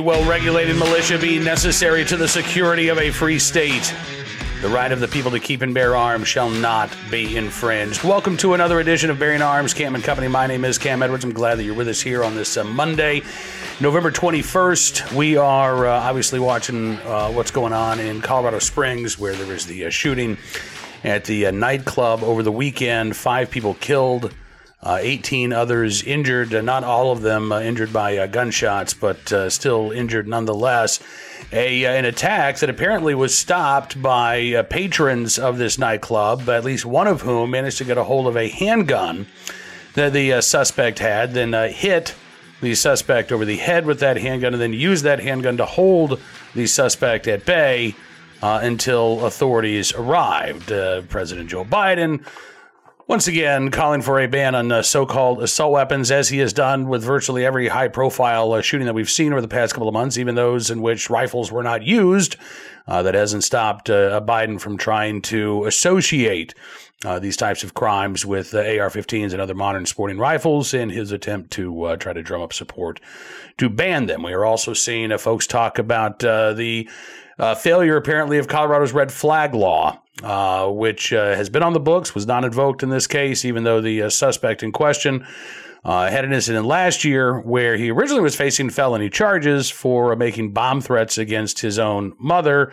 Well regulated militia be necessary to the security of a free state. The right of the people to keep and bear arms shall not be infringed. Welcome to another edition of Bearing Arms, Cam and Company. My name is Cam Edwards. I'm glad that you're with us here on this uh, Monday, November 21st. We are uh, obviously watching uh, what's going on in Colorado Springs, where there was the uh, shooting at the uh, nightclub over the weekend. Five people killed. Uh, 18 others injured, uh, not all of them uh, injured by uh, gunshots, but uh, still injured nonetheless. A, uh, an attack that apparently was stopped by patrons of this nightclub, at least one of whom managed to get a hold of a handgun that the suspect had, then hit the suspect over the head with that handgun, and then used that handgun to hold the suspect at bay until authorities arrived. President Joe Biden once again calling for a ban on uh, so-called assault weapons, as he has done with virtually every high-profile uh, shooting that we've seen over the past couple of months, even those in which rifles were not used. Uh, that hasn't stopped uh, Biden from trying to associate uh, these types of crimes with AR-15s and other modern sporting rifles in his attempt to uh, try to drum up support to ban them. We are also seeing folks talk about the uh, failure, apparently, of Colorado's red flag law, uh, which uh, has been on the books, was not invoked in this case, even though the uh, suspect in question uh, had an incident last year where he originally was facing felony charges for making bomb threats against his own mother.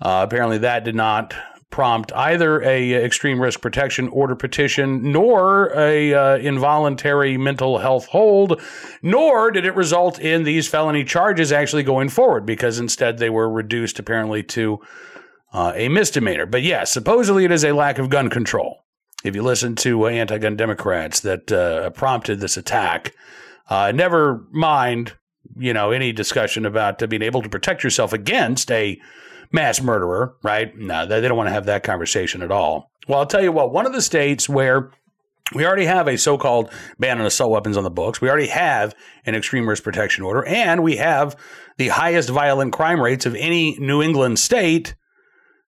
Uh, apparently, that did not prompt either a extreme risk protection order petition nor a uh, involuntary mental health hold nor did it result in these felony charges actually going forward because instead they were reduced apparently to uh, a misdemeanor but yes supposedly it is a lack of gun control if you listen to uh, anti-gun democrats that uh, prompted this attack uh, never mind you know any discussion about being able to protect yourself against a mass murderer, right? No, they don't want to have that conversation at all. Well, I'll tell you what, one of the states where we already have a so called ban on assault weapons on the books, we already have an extreme risk protection order, and we have the highest violent crime rates of any New England state.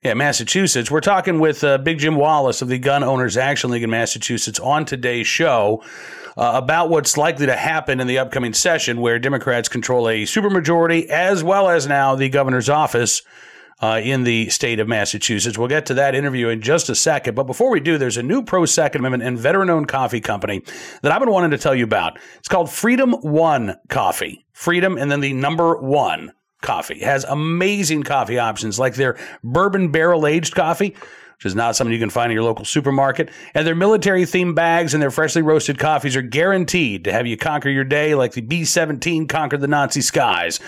Yeah, Massachusetts. We're talking with uh, Big Jim Wallace of the Gun Owners Action League in Massachusetts on today's show uh, about what's likely to happen in the upcoming session, where Democrats control a supermajority as well as now the governor's office uh, in the state of Massachusetts. We'll get to that interview in just a second. But before we do, there's a new pro Second Amendment and veteran owned coffee company that I've been wanting to tell you about. It's called Freedom One Coffee. Freedom and then the number one coffee. Has amazing coffee options like their bourbon barrel aged coffee which is not something you can find in your local supermarket. And their military themed bags and their freshly roasted coffees are guaranteed to have you conquer your day like the B 17 conquered the Nazi skies.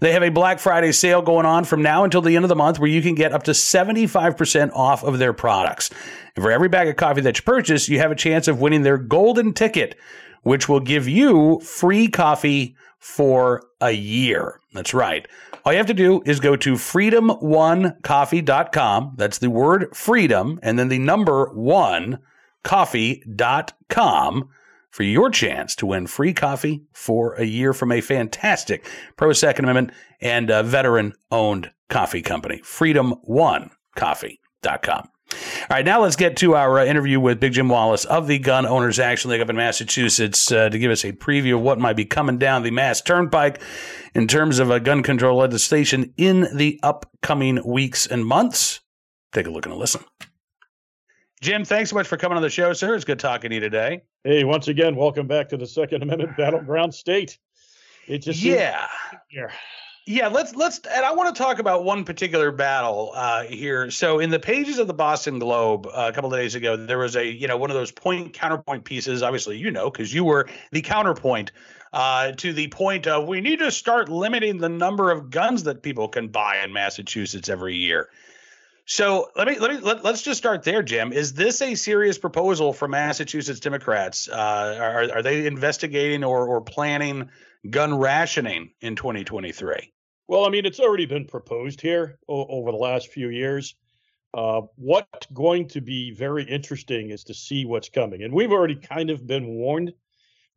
They have a Black Friday sale going on from now until the end of the month where you can get up to 75% off of their products. And for every bag of coffee that you purchase, you have a chance of winning their golden ticket, which will give you free coffee for a year. That's right. All you have to do is go to freedom1coffee.com. That's the word freedom and then the number one coffee.com for your chance to win free coffee for a year from a fantastic pro Second Amendment and veteran owned coffee company, freedom1coffee.com. All right, now let's get to our uh, interview with Big Jim Wallace of the Gun Owners Action League up in Massachusetts uh, to give us a preview of what might be coming down the Mass Turnpike in terms of a gun control legislation in the upcoming weeks and months. Take a look and a listen. Jim, thanks so much for coming on the show, sir. It's good talking to you today. Hey, once again, welcome back to the Second Amendment battleground state. It just yeah. Here. Yeah, let's let's and I want to talk about one particular battle uh, here. So in the pages of the Boston Globe uh, a couple of days ago, there was a you know one of those point counterpoint pieces. Obviously, you know because you were the counterpoint uh, to the point of we need to start limiting the number of guns that people can buy in Massachusetts every year. So let me let me let, us just start there, Jim. Is this a serious proposal for Massachusetts Democrats? Uh, are are they investigating or or planning gun rationing in 2023? Well, I mean, it's already been proposed here o- over the last few years. Uh, what's going to be very interesting is to see what's coming. And we've already kind of been warned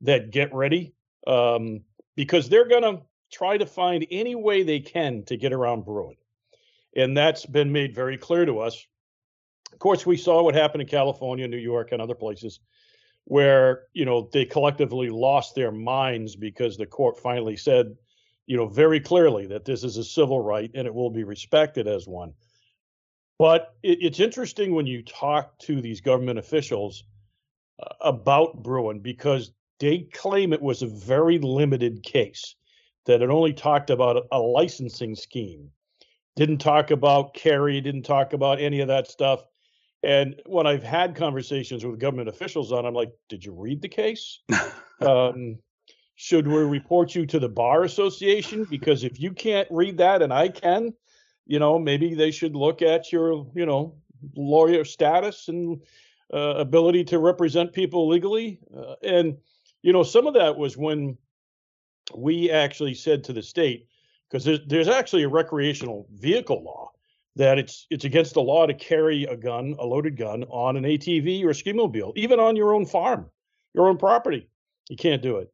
that get ready um, because they're going to try to find any way they can to get around Bruen. And that's been made very clear to us. Of course, we saw what happened in California, New York, and other places where, you know, they collectively lost their minds because the court finally said you know, very clearly that this is a civil right and it will be respected as one. But it, it's interesting when you talk to these government officials uh, about Bruen because they claim it was a very limited case, that it only talked about a, a licensing scheme, didn't talk about carry, didn't talk about any of that stuff. And when I've had conversations with government officials on, I'm like, did you read the case? um, should we report you to the bar association? Because if you can't read that and I can, you know, maybe they should look at your, you know, lawyer status and uh, ability to represent people legally. Uh, and, you know, some of that was when we actually said to the state, because there's, there's actually a recreational vehicle law that it's it's against the law to carry a gun, a loaded gun, on an ATV or a ski mobile, even on your own farm, your own property. You can't do it.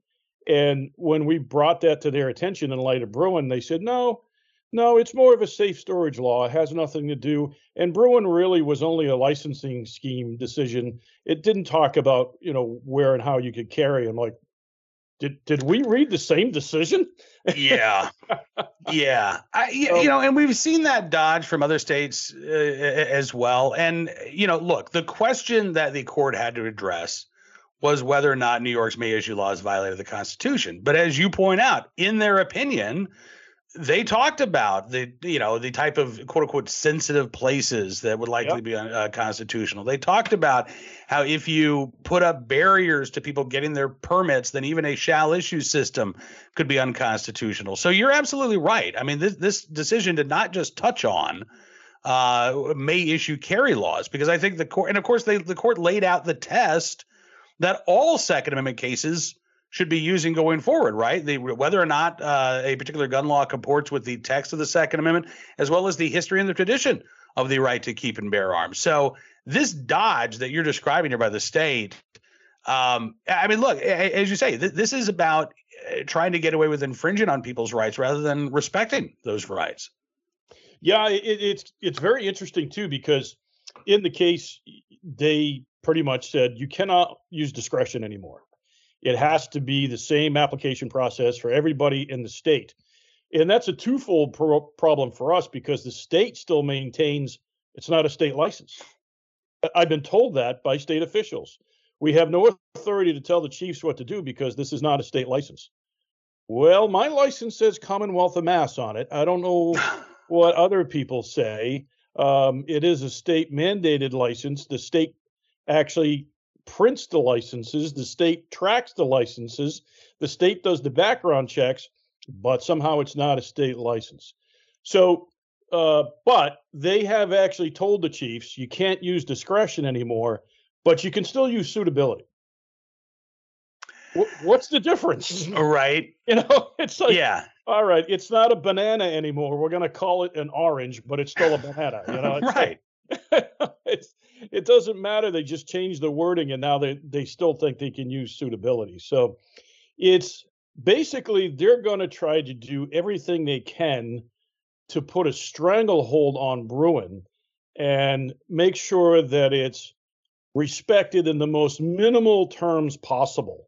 And when we brought that to their attention in light of Bruen, they said, no, no, it's more of a safe storage law. It has nothing to do. And Bruen really was only a licensing scheme decision. It didn't talk about, you know, where and how you could carry. I'm like, did did we read the same decision? yeah, yeah. I, you, you know, and we've seen that dodge from other states uh, as well. And you know, look, the question that the court had to address was whether or not New York's may issue laws violated the Constitution. But as you point out, in their opinion, they talked about the you know the type of quote unquote sensitive places that would likely yep. be unconstitutional. They talked about how if you put up barriers to people getting their permits, then even a shall issue system could be unconstitutional. So you're absolutely right. I mean, this this decision did not just touch on uh, may issue carry laws because I think the court and of course they the court laid out the test that all Second Amendment cases should be using going forward, right? The, whether or not uh, a particular gun law comports with the text of the Second Amendment, as well as the history and the tradition of the right to keep and bear arms. So this dodge that you're describing here by the state, um, I mean, look, as you say, th- this is about uh, trying to get away with infringing on people's rights rather than respecting those rights. Yeah, it, it's it's very interesting too because in the case they pretty much said you cannot use discretion anymore. It has to be the same application process for everybody in the state. And that's a twofold pro- problem for us because the state still maintains it's not a state license. I've been told that by state officials. We have no authority to tell the chiefs what to do because this is not a state license. Well, my license says Commonwealth of Mass on it. I don't know what other people say. Um, it is a state mandated license. The state actually prints the licenses, the state tracks the licenses, the state does the background checks, but somehow it's not a state license. So, uh, but they have actually told the chiefs you can't use discretion anymore, but you can still use suitability. what's the difference? Right. You know, it's like, yeah. All right, it's not a banana anymore. We're going to call it an orange, but it's still a banana. You know, right. Like, it doesn't matter. They just changed the wording and now they, they still think they can use suitability. So it's basically they're going to try to do everything they can to put a stranglehold on Bruen and make sure that it's respected in the most minimal terms possible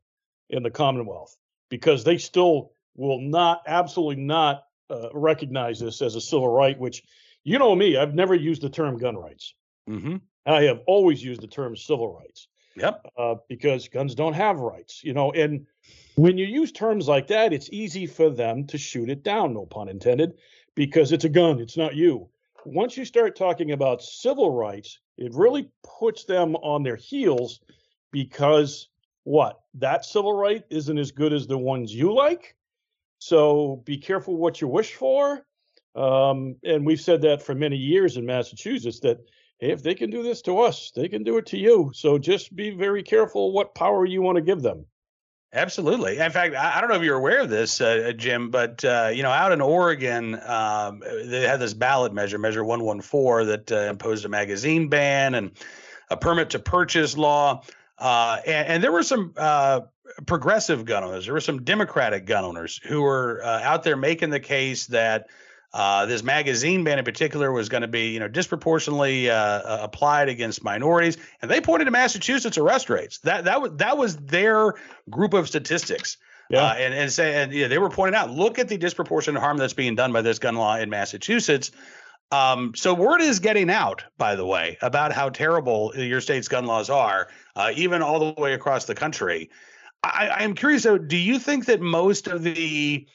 in the Commonwealth because they still will not, absolutely not uh, recognize this as a civil right, which you know me, I've never used the term gun rights. Mm-hmm. I have always used the term civil rights. Yep. Uh, because guns don't have rights, you know. And when you use terms like that, it's easy for them to shoot it down, no pun intended, because it's a gun, it's not you. Once you start talking about civil rights, it really puts them on their heels because what? That civil right isn't as good as the ones you like. So be careful what you wish for. Um, and we've said that for many years in Massachusetts that if they can do this to us, they can do it to you. So just be very careful what power you want to give them. Absolutely. In fact, I, don't know if you're aware of this, uh, Jim, but uh, you know, out in Oregon, um, they had this ballot measure, Measure 114, that uh, imposed a magazine ban and a permit to purchase law. Uh, and, and, there were some uh, progressive gun owners, there were some Democratic gun owners who were uh, out there making the case that uh, this magazine ban in particular was going to be, you know, disproportionately uh, applied against minorities, and they pointed to Massachusetts arrest rates. That that was that was their group of statistics Yeah. Uh, and and say and yeah, they were pointing out, look at the disproportionate harm that's being done by this gun law in Massachusetts. Um, so word is getting out, by the way, about how terrible your state's gun laws are, uh, even all the way across the country. I, I am curious though, do you think that most of the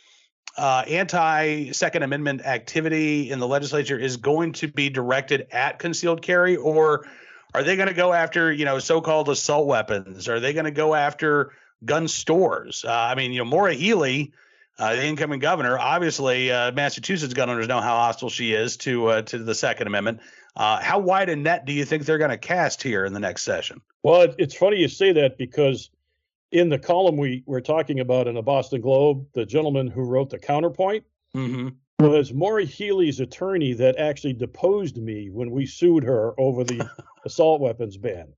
uh, anti Second Amendment activity in the legislature is going to be directed at concealed carry, or are they going to go after you know so-called assault weapons? Are they going to go after gun stores? Uh, I mean, you know, Maura Healey, uh, the incoming governor, obviously uh, Massachusetts gun owners know how hostile she is to uh, to the Second Amendment. Uh, how wide a net do you think they're going to cast here in the next session? Well, it's funny you say that because in the column we were talking about in the Boston Globe, the gentleman who wrote the counterpoint mm-hmm. was Maura Healey's attorney that actually deposed me when we sued her over the assault weapons ban.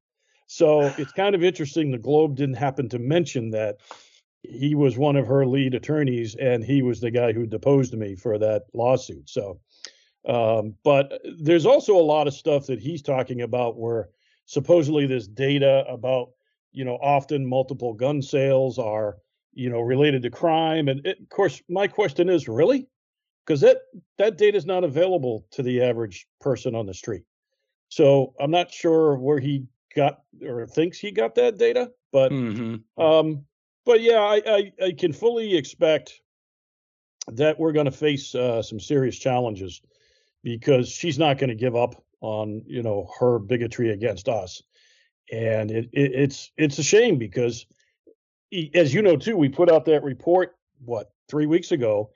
So it's kind of interesting the Globe didn't happen to mention that he was one of her lead attorneys and he was the guy who deposed me for that lawsuit. So, um, but there's also a lot of stuff that he's talking about where supposedly this data about you know, often multiple gun sales are, you know, related to crime. And it, of course, my question is really, because that that data is not available to the average person on the street. So I'm not sure where he got or thinks he got that data, but mm-hmm. um, but yeah, I, I, I can fully expect that we're going to face uh, some serious challenges because she's not going to give up on you know her bigotry against us and it, it, it's it's a shame because, as you know too, we put out that report what three weeks ago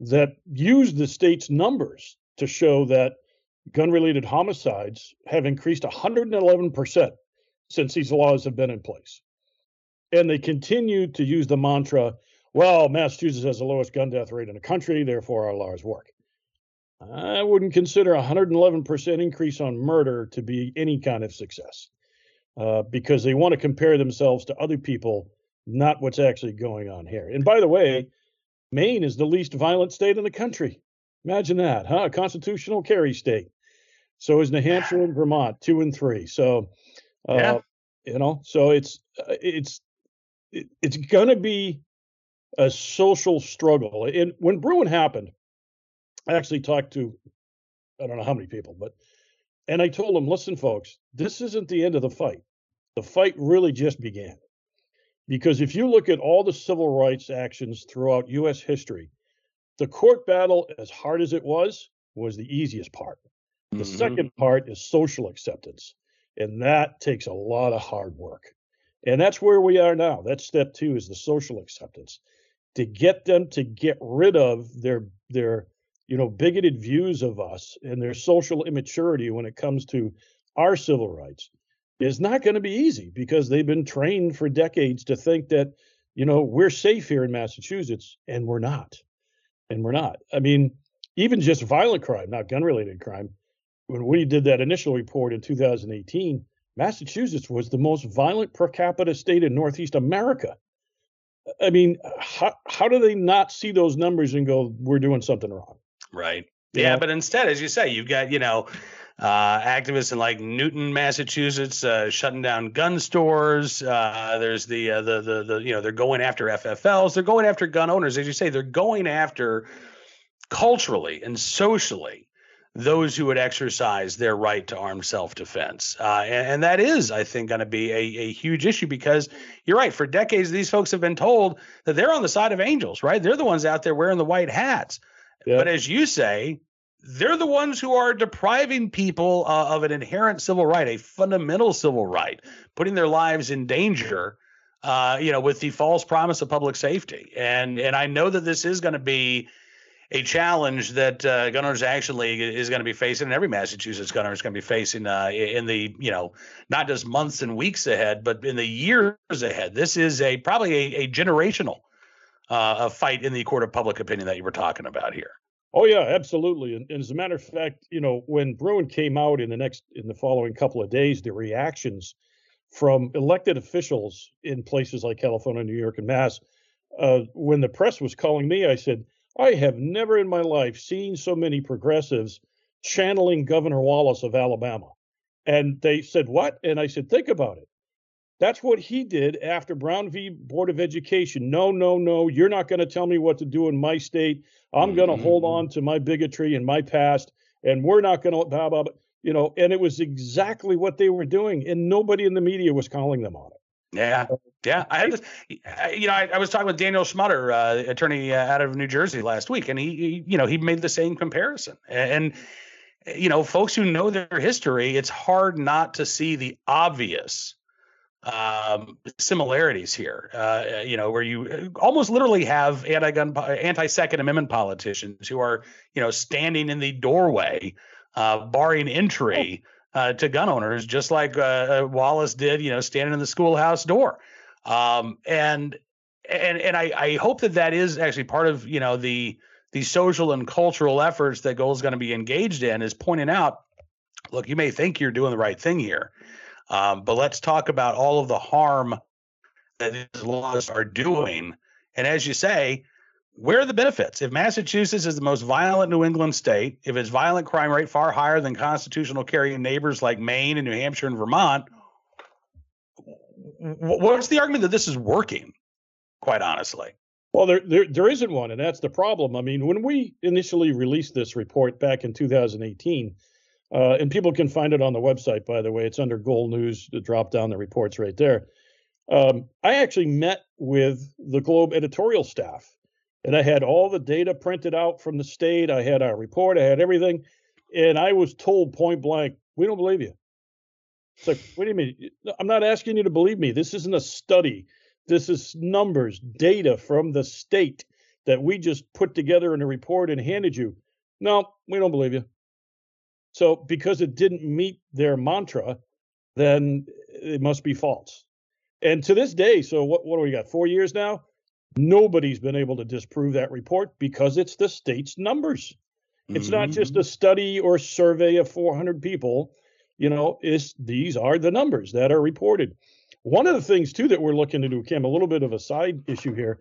that used the state's numbers to show that gun-related homicides have increased 111 percent since these laws have been in place, and they continue to use the mantra, "Well, Massachusetts has the lowest gun death rate in the country, therefore our laws work." I wouldn't consider a 111% increase on murder to be any kind of success uh, because they want to compare themselves to other people, not what's actually going on here. And by the way, Maine is the least violent state in the country. Imagine that, huh? A constitutional carry state. So is New Hampshire and Vermont, two and three. So, uh, yeah. you know, so it's uh, it's it's going to be a social struggle. And when Bruen happened, I actually talked to I don't know how many people, but and I told them, listen, folks, this isn't the end of the fight. The fight really just began. Because if you look at all the civil rights actions throughout US history, the court battle, as hard as it was, was the easiest part. The mm-hmm. second part is social acceptance. And that takes a lot of hard work. And that's where we are now. That's step two is the social acceptance. To get them to get rid of their their you know, bigoted views of us and their social immaturity when it comes to our civil rights is not going to be easy because they've been trained for decades to think that, you know, we're safe here in Massachusetts and we're not. And we're not. I mean, even just violent crime, not gun related crime, when we did that initial report in 2018, Massachusetts was the most violent per capita state in Northeast America. I mean, how, how do they not see those numbers and go, we're doing something wrong? Right. Yeah, yeah, but instead, as you say, you've got you know uh, activists in like Newton, Massachusetts, uh, shutting down gun stores. Uh, there's the, uh, the the the you know they're going after FFLs. They're going after gun owners, as you say. They're going after culturally and socially those who would exercise their right to armed self-defense, uh, and, and, that is, I think, going to be a, a huge issue because you're right. For decades, these folks have been told that they're on the side of angels, right? They're the ones out there wearing the white hats. But as you say, they're the ones who are depriving people uh, of an inherent civil right, a fundamental civil right, putting their lives in danger. Uh, you know, with the false promise of public safety, and and I know that this is going to be a challenge that uh, Gun Owners Action League is going to be facing, and every Massachusetts gunner is going to be facing uh, in the you know not just months and weeks ahead, but in the years ahead. This is a probably a, a generational uh, fight in the court of public opinion that you were talking about here. Oh yeah, absolutely. And, and, as a matter of fact, you know, when Bruen came out in the next in the following couple of days, the reactions from elected officials in places like California, New York, and Mass, uh, when the press was calling me, I said, I have never in my life seen so many progressives channeling Governor Wallace of Alabama. And they said, What? And I said, Think about it. That's what he did after Brown v. Board of Education. No, no, no, you're not going to tell me what to do in my state. I'm going to mm-hmm. hold on to my bigotry and my past, and we're not going to blah, blah, blah. You know, and it was exactly what they were doing, and nobody in the media was calling them on it. Yeah, yeah. I had this, you know, I, I was talking with Daniel Schmutter, uh, attorney uh, out of New Jersey last week, and he, he, you know, he made the same comparison. And, you know, folks who know their history, it's hard not to see the obvious um, similarities here. Uh, you know, where you almost literally have anti-gun, anti-Second Amendment politicians who are, you know, standing in the doorway, uh, barring entry uh, to gun owners, just like uh, uh, Wallace did, you know, standing in the schoolhouse door. Um, and and and I, I hope that that is actually part of you know the the social and cultural efforts that GOAL is going to be engaged in is pointing out, look, you may think you're doing the right thing here, um, but let's talk about all of the harm that these laws are doing. And as you say, where are the benefits? If Massachusetts is the most violent New England state, if its violent crime rate far higher than constitutional carrying neighbors like Maine and New Hampshire and Vermont, what's the argument that this is working? Quite honestly. Well, there, there there isn't one, and that's the problem. I mean, when we initially released this report back in 2018, uh, and people can find it on the website, by the way, it's under GOAL News. To drop down the reports right there. Um, I actually met with the Globe editorial staff and I had all the data printed out from the state. I had our report, I had everything, and I was told point blank, "We don't believe you." It's like, what do you mean? I'm not asking you to believe me. This isn't a study. This is numbers, data from the state that we just put together in a report and handed you. No, we don't believe you. So because it didn't meet their mantra, then it must be false. And to this day, so what what do we got? Four years now? Nobody's been able to disprove that report because it's the state's numbers. It's mm-hmm. not just mm-hmm. a study or survey of 400 people. You know, is these are the numbers that are reported. One of the things too that we're looking to do, Cam, a little bit of a side issue here,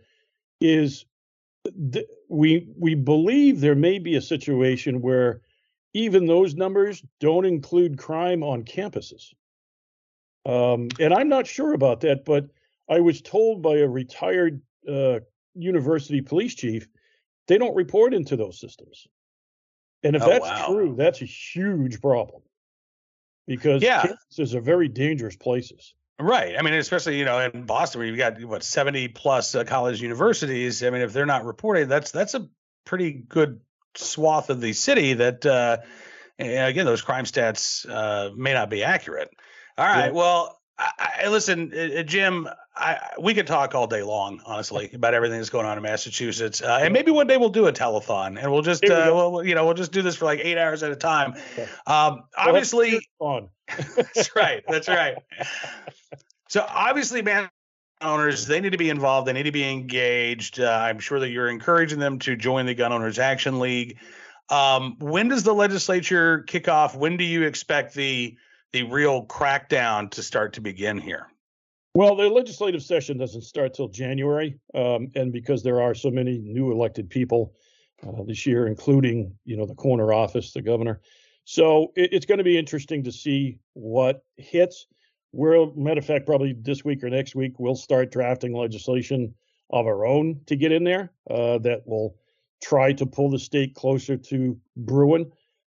is th- we we believe there may be a situation where even those numbers don't include crime on campuses. Um, and I'm not sure about that, but I was told by a retired uh, university police chief, they don't report into those systems. And if oh, that's wow. true, that's a huge problem because yeah. campuses are very dangerous places. Right. I mean, especially you know in Boston where you've got what seventy plus uh, college universities. I mean, if they're not reporting, that's that's a pretty good swath of the city that uh, again those crime stats uh, may not be accurate. All right. Yeah. Well, I, I listen, uh, uh, Jim. I, we could talk all day long, honestly, about everything that's going on in Massachusetts, uh, and maybe one day we'll do a telethon, and we'll just, we uh, we'll, you know, we'll just do this for like eight hours at a time. Okay. Um, obviously, on. that's right. That's right. so obviously, man, owners they need to be involved. They need to be engaged. Uh, I'm sure that you're encouraging them to join the Gun Owners Action League. Um, when does the legislature kick off? When do you expect the the real crackdown to start to begin here? Well, the legislative session doesn't start till January, um, and because there are so many new elected people uh, this year, including you know the corner office, the governor, so it, it's going to be interesting to see what hits. We're, matter of fact, probably this week or next week, we'll start drafting legislation of our own to get in there uh, that will try to pull the state closer to Bruen.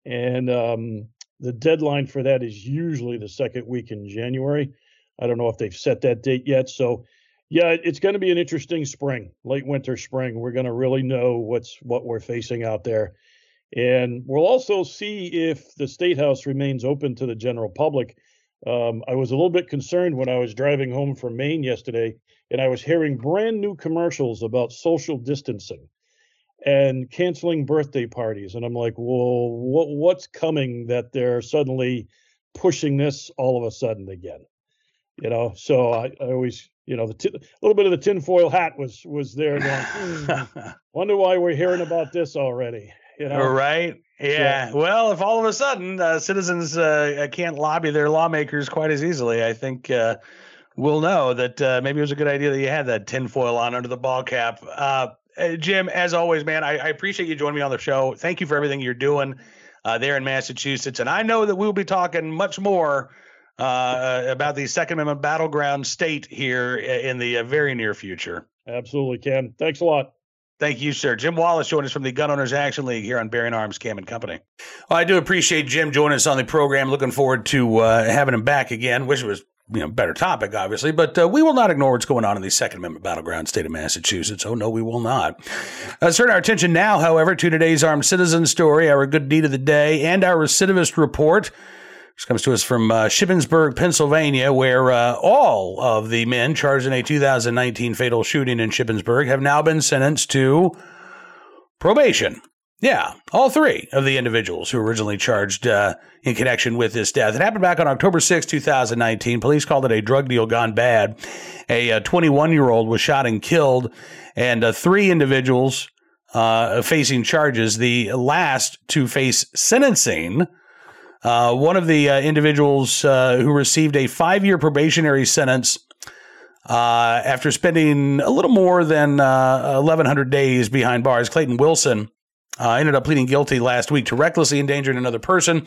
And um, the deadline for that is usually the second week in January. I don't know if they've set that date yet. So, yeah, it's going to be an interesting spring, late winter, spring. We're going to really know what's what we're facing out there, and we'll also see if the state house remains open to the general public. Um, I was a little bit concerned when I was driving home from Maine yesterday, and I was hearing brand new commercials about social distancing and canceling birthday parties. And I'm like, well, what, what's coming that they're suddenly pushing this all of a sudden again? You know, so I, I always, you know, the t- a little bit of the tinfoil hat was was there. Going, hmm, wonder why we're hearing about this already. You know, right? Yeah. Well, if all of a sudden uh, citizens uh, can't lobby their lawmakers quite as easily, I think uh, we'll know that uh, maybe it was a good idea that you had that tinfoil on under the ball cap. Uh, uh, Jim, as always, man, I, I, appreciate you joining me on the show. Thank you for everything you're doing uh, there in Massachusetts. And I know that we'll be talking much more uh, about the Second Amendment battleground state here in the uh, very near future. Absolutely, Cam. Thanks a lot. Thank you, sir. Jim Wallace joining us from the Gun Owners Action League here on Bearing Arms Cam and Company. Well, I do appreciate Jim joining us on the program. Looking forward to uh, having him back again. Wish it was you know better topic, obviously, but uh, we will not ignore what's going on in the Second Amendment battleground state of Massachusetts. Oh no, we will not. Uh, turn our attention now, however, to today's armed citizen story, our good deed of the day, and our recidivist report. This comes to us from uh, Shippensburg, Pennsylvania, where uh, all of the men charged in a 2019 fatal shooting in Shippensburg have now been sentenced to probation. Yeah, all three of the individuals who were originally charged uh, in connection with this death. It happened back on October 6, 2019. Police called it a drug deal gone bad. A 21 year old was shot and killed, and uh, three individuals uh, facing charges. The last to face sentencing uh, one of the uh, individuals uh, who received a five year probationary sentence uh, after spending a little more than 1,100 uh, days behind bars, Clayton Wilson, ended up pleading guilty last week to recklessly endangering another person,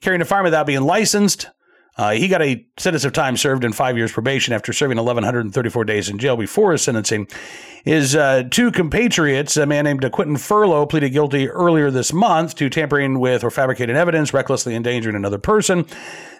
carrying a firearm without being licensed, uh, he got a sentence of time served and five years probation after serving 1,134 days in jail before his sentencing. His uh, two compatriots, a man named Quentin Furlow, pleaded guilty earlier this month to tampering with or fabricating evidence, recklessly endangering another person,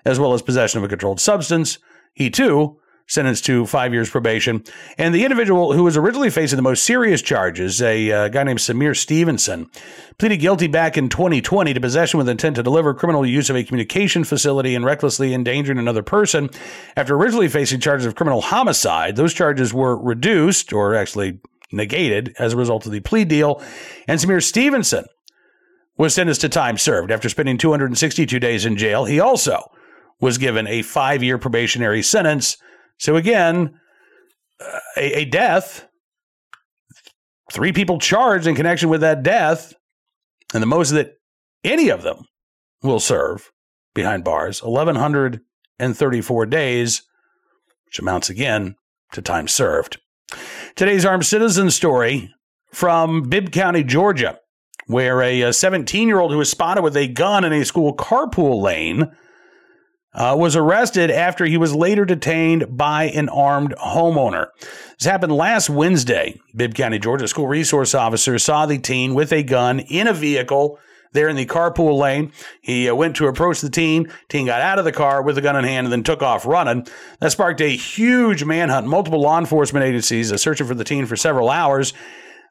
as well as possession of a controlled substance. He too sentenced to five years probation. And the individual who was originally facing the most serious charges, a uh, guy named Samir Stevenson, pleaded guilty back in 2020 to possession with intent to deliver criminal use of a communication facility and recklessly endangering another person. After originally facing charges of criminal homicide, those charges were reduced or actually negated as a result of the plea deal. And Samir Stevenson was sentenced to time served after spending 262 days in jail. He also was given a five year probationary sentence so again, a, a death, three people charged in connection with that death, and the most that any of them will serve behind bars 1,134 days, which amounts again to time served. Today's armed citizen story from Bibb County, Georgia, where a 17 year old who was spotted with a gun in a school carpool lane uh, was arrested after he was later detained by an armed homeowner. This happened last Wednesday. Bibb County, Georgia school resource officer saw the teen with a gun in a vehicle there in the carpool lane. He uh, went to approach the teen. Teen got out of the car with the gun in hand and then took off running. That sparked a huge manhunt. Multiple law enforcement agencies uh, searching for the teen for several hours.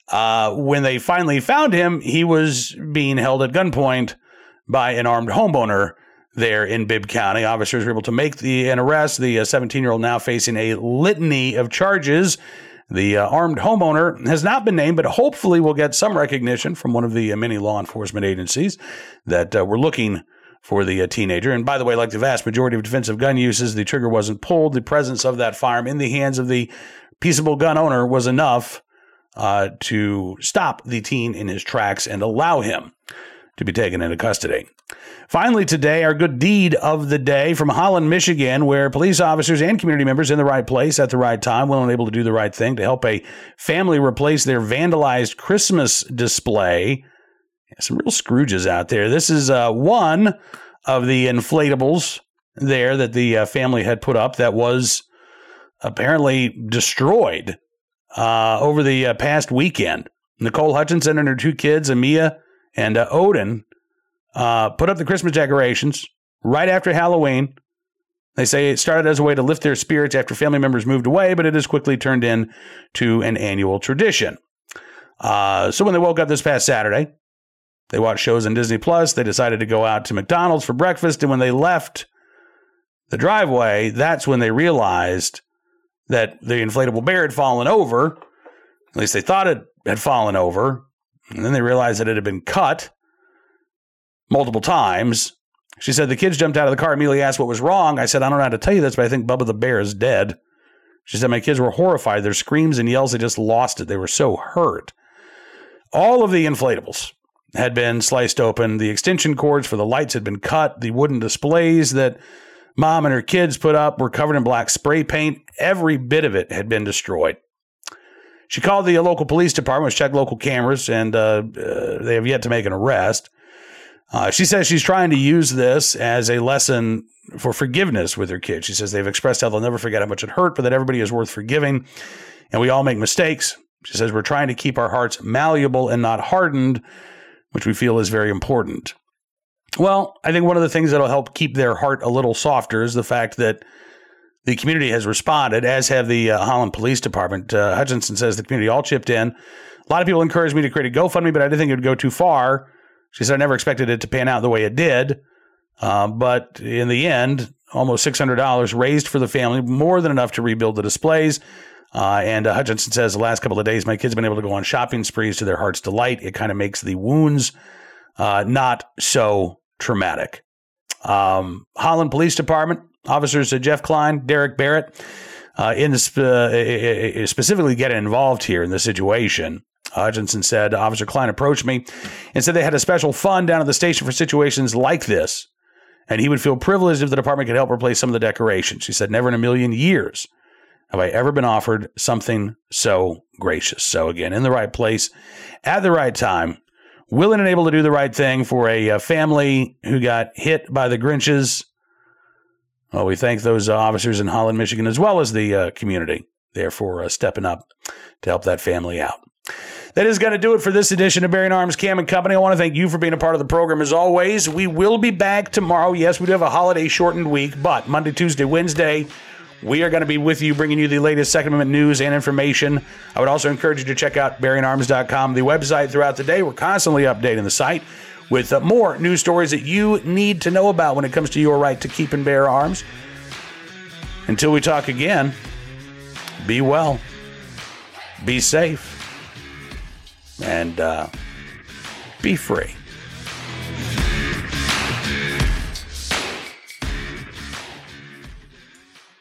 Uh, when they finally found him, he was being held at gunpoint by an armed homeowner there in Bibb County. Officers were able to make the an arrest. The 17 year old now facing a litany of charges. The uh, armed homeowner has not been named, but hopefully will get some recognition from one of the uh, many law enforcement agencies that uh, were looking for the uh, teenager. And by the way, like the vast majority of defensive gun uses, the trigger wasn't pulled. The presence of that firearm in the hands of the peaceable gun owner was enough uh, to stop the teen in his tracks and allow him to be taken into custody. Finally, today, our good deed of the day from Holland, Michigan, where police officers and community members in the right place at the right time, willing and able to do the right thing to help a family replace their vandalized Christmas display. Some real Scrooges out there. This is uh, one of the inflatables there that the uh, family had put up that was apparently destroyed uh, over the uh, past weekend. Nicole Hutchinson and her two kids, Amia and uh, Odin, uh, put up the Christmas decorations right after Halloween. They say it started as a way to lift their spirits after family members moved away, but it has quickly turned into an annual tradition. Uh, so when they woke up this past Saturday, they watched shows on Disney Plus. They decided to go out to McDonald's for breakfast, and when they left the driveway, that's when they realized that the inflatable bear had fallen over. At least they thought it had fallen over, and then they realized that it had been cut multiple times. She said the kids jumped out of the car, immediately asked what was wrong. I said, I don't know how to tell you this, but I think Bubba the bear is dead. She said, My kids were horrified. Their screams and yells, they just lost it. They were so hurt. All of the inflatables had been sliced open. The extension cords for the lights had been cut. The wooden displays that mom and her kids put up were covered in black spray paint. Every bit of it had been destroyed. She called the local police department, checked local cameras, and uh, uh, they have yet to make an arrest. Uh, she says she's trying to use this as a lesson for forgiveness with her kids. She says they've expressed how they'll never forget how much it hurt, but that everybody is worth forgiving and we all make mistakes. She says we're trying to keep our hearts malleable and not hardened, which we feel is very important. Well, I think one of the things that'll help keep their heart a little softer is the fact that the community has responded, as have the uh, Holland Police Department. Uh, Hutchinson says the community all chipped in. A lot of people encouraged me to create a GoFundMe, but I didn't think it would go too far. She said I never expected it to pan out the way it did. Uh, but in the end, almost $600 raised for the family, more than enough to rebuild the displays. Uh, and uh, Hutchinson says the last couple of days, my kids have been able to go on shopping sprees to their heart's delight. It kind of makes the wounds uh, not so traumatic. Um, Holland Police Department officers Jeff Klein, Derek Barrett, uh, in the, specifically getting involved here in the situation. Hutchinson said Officer Klein approached me and said they had a special fund down at the station for situations like this, and he would feel privileged if the department could help replace some of the decorations. She said, "Never in a million years have I ever been offered something so gracious. So, again, in the right place at the right time, willing and able to do the right thing for a, a family who got hit by the Grinches. Well, we thank those uh, officers in Holland, Michigan, as well as the uh, community there for uh, stepping up to help that family out. That is going to do it for this edition of Bearing Arms Cam and Company. I want to thank you for being a part of the program as always. We will be back tomorrow. Yes, we do have a holiday shortened week, but Monday, Tuesday, Wednesday, we are going to be with you, bringing you the latest Second Amendment news and information. I would also encourage you to check out bearingarms.com, the website throughout the day. We're constantly updating the site with uh, more news stories that you need to know about when it comes to your right to keep and bear arms. Until we talk again, be well, be safe, and uh, be free.